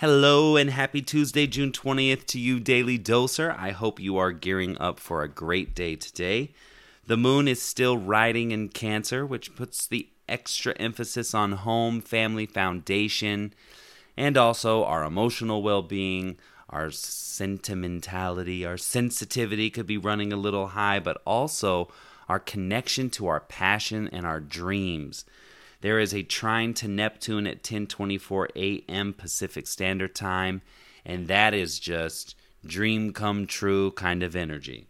Hello and happy Tuesday, June 20th to you, Daily Doser. I hope you are gearing up for a great day today. The moon is still riding in Cancer, which puts the extra emphasis on home, family, foundation, and also our emotional well being. Our sentimentality, our sensitivity could be running a little high, but also our connection to our passion and our dreams. There is a trine to Neptune at 10:24 a.m. Pacific Standard Time, and that is just dream come true kind of energy.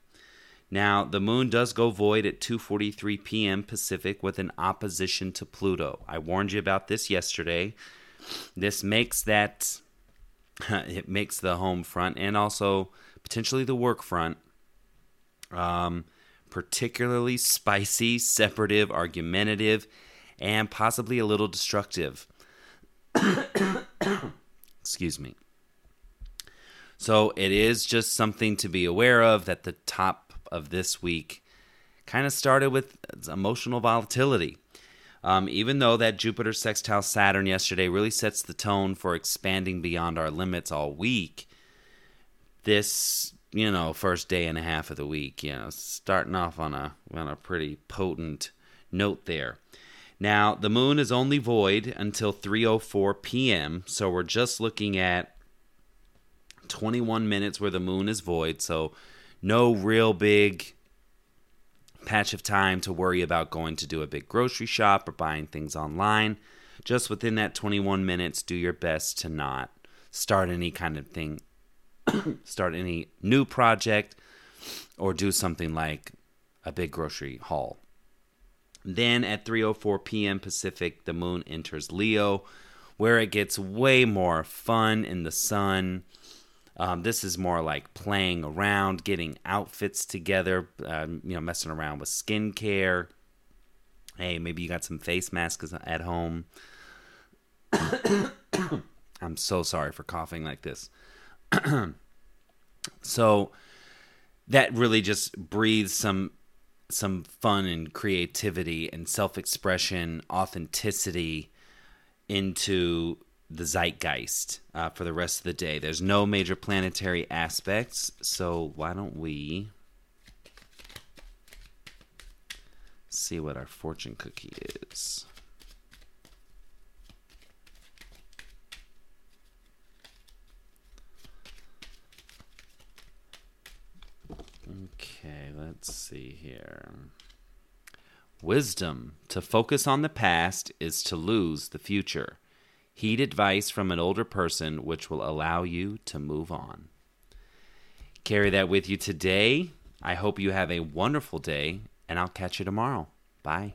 Now, the moon does go void at 2:43 p.m. Pacific with an opposition to Pluto. I warned you about this yesterday. This makes that it makes the home front and also potentially the work front um, particularly spicy, separative, argumentative, and possibly a little destructive. Excuse me. So it is just something to be aware of that the top of this week kind of started with emotional volatility. Um, even though that Jupiter sextile Saturn yesterday really sets the tone for expanding beyond our limits all week, this you know first day and a half of the week, you know, starting off on a on a pretty potent note there. Now, the moon is only void until 3:04 p.m., so we're just looking at 21 minutes where the moon is void, so no real big patch of time to worry about going to do a big grocery shop or buying things online. Just within that 21 minutes, do your best to not start any kind of thing, start any new project, or do something like a big grocery haul. Then at 3:04 p.m. Pacific, the moon enters Leo, where it gets way more fun in the sun. Um, this is more like playing around, getting outfits together, um, you know, messing around with skincare. Hey, maybe you got some face masks at home. I'm so sorry for coughing like this. so that really just breathes some some fun and creativity and self-expression, authenticity into the zeitgeist uh, for the rest of the day. There's no major planetary aspects, so why don't we see what our fortune cookie is? Let's see here. Wisdom to focus on the past is to lose the future. Heed advice from an older person, which will allow you to move on. Carry that with you today. I hope you have a wonderful day, and I'll catch you tomorrow. Bye.